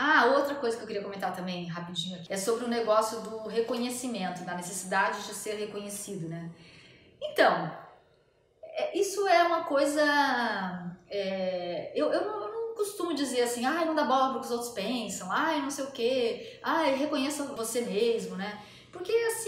Ah, outra coisa que eu queria comentar também, rapidinho aqui, é sobre o negócio do reconhecimento, da necessidade de ser reconhecido, né? Então, é, isso é uma coisa. É, eu, eu, não, eu, não, costumo dizer assim, ai, ah, não dá bola para o que os outros pensam, ai, não sei o quê, ai, reconheça você mesmo, né? Porque, assim,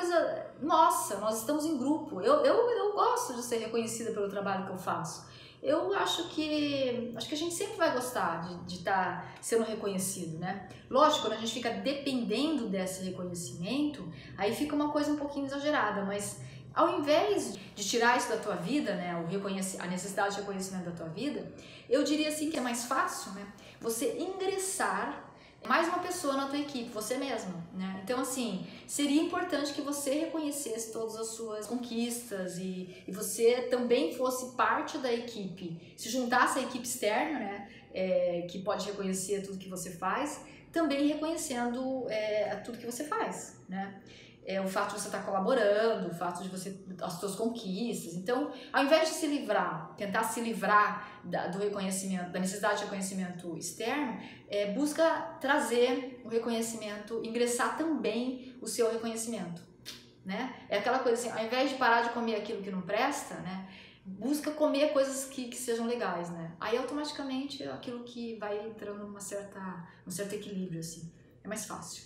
coisa nossa, nós estamos em grupo. Eu, eu, eu gosto de ser reconhecida pelo trabalho que eu faço eu acho que acho que a gente sempre vai gostar de estar tá sendo reconhecido, né? Lógico, quando a gente fica dependendo desse reconhecimento, aí fica uma coisa um pouquinho exagerada, mas ao invés de tirar isso da tua vida, né, o a necessidade de reconhecimento da tua vida, eu diria assim que é mais fácil, né, você ingressar mais uma pessoa na tua equipe, você mesmo, né? Então, assim, seria importante que você reconhecesse todas as suas conquistas e, e você também fosse parte da equipe, se juntasse à equipe externa, né? É, que pode reconhecer tudo que você faz, também reconhecendo é, tudo que você faz, né? É, o fato de você estar colaborando, o fato de você as suas conquistas. Então, ao invés de se livrar, tentar se livrar da, do reconhecimento, da necessidade de reconhecimento externo, é, busca trazer o reconhecimento, ingressar também o seu reconhecimento, né? É aquela coisa assim, ao invés de parar de comer aquilo que não presta, né? Busca comer coisas que, que sejam legais, né? Aí automaticamente aquilo que vai entrando numa certa, um certo equilíbrio assim, é mais fácil.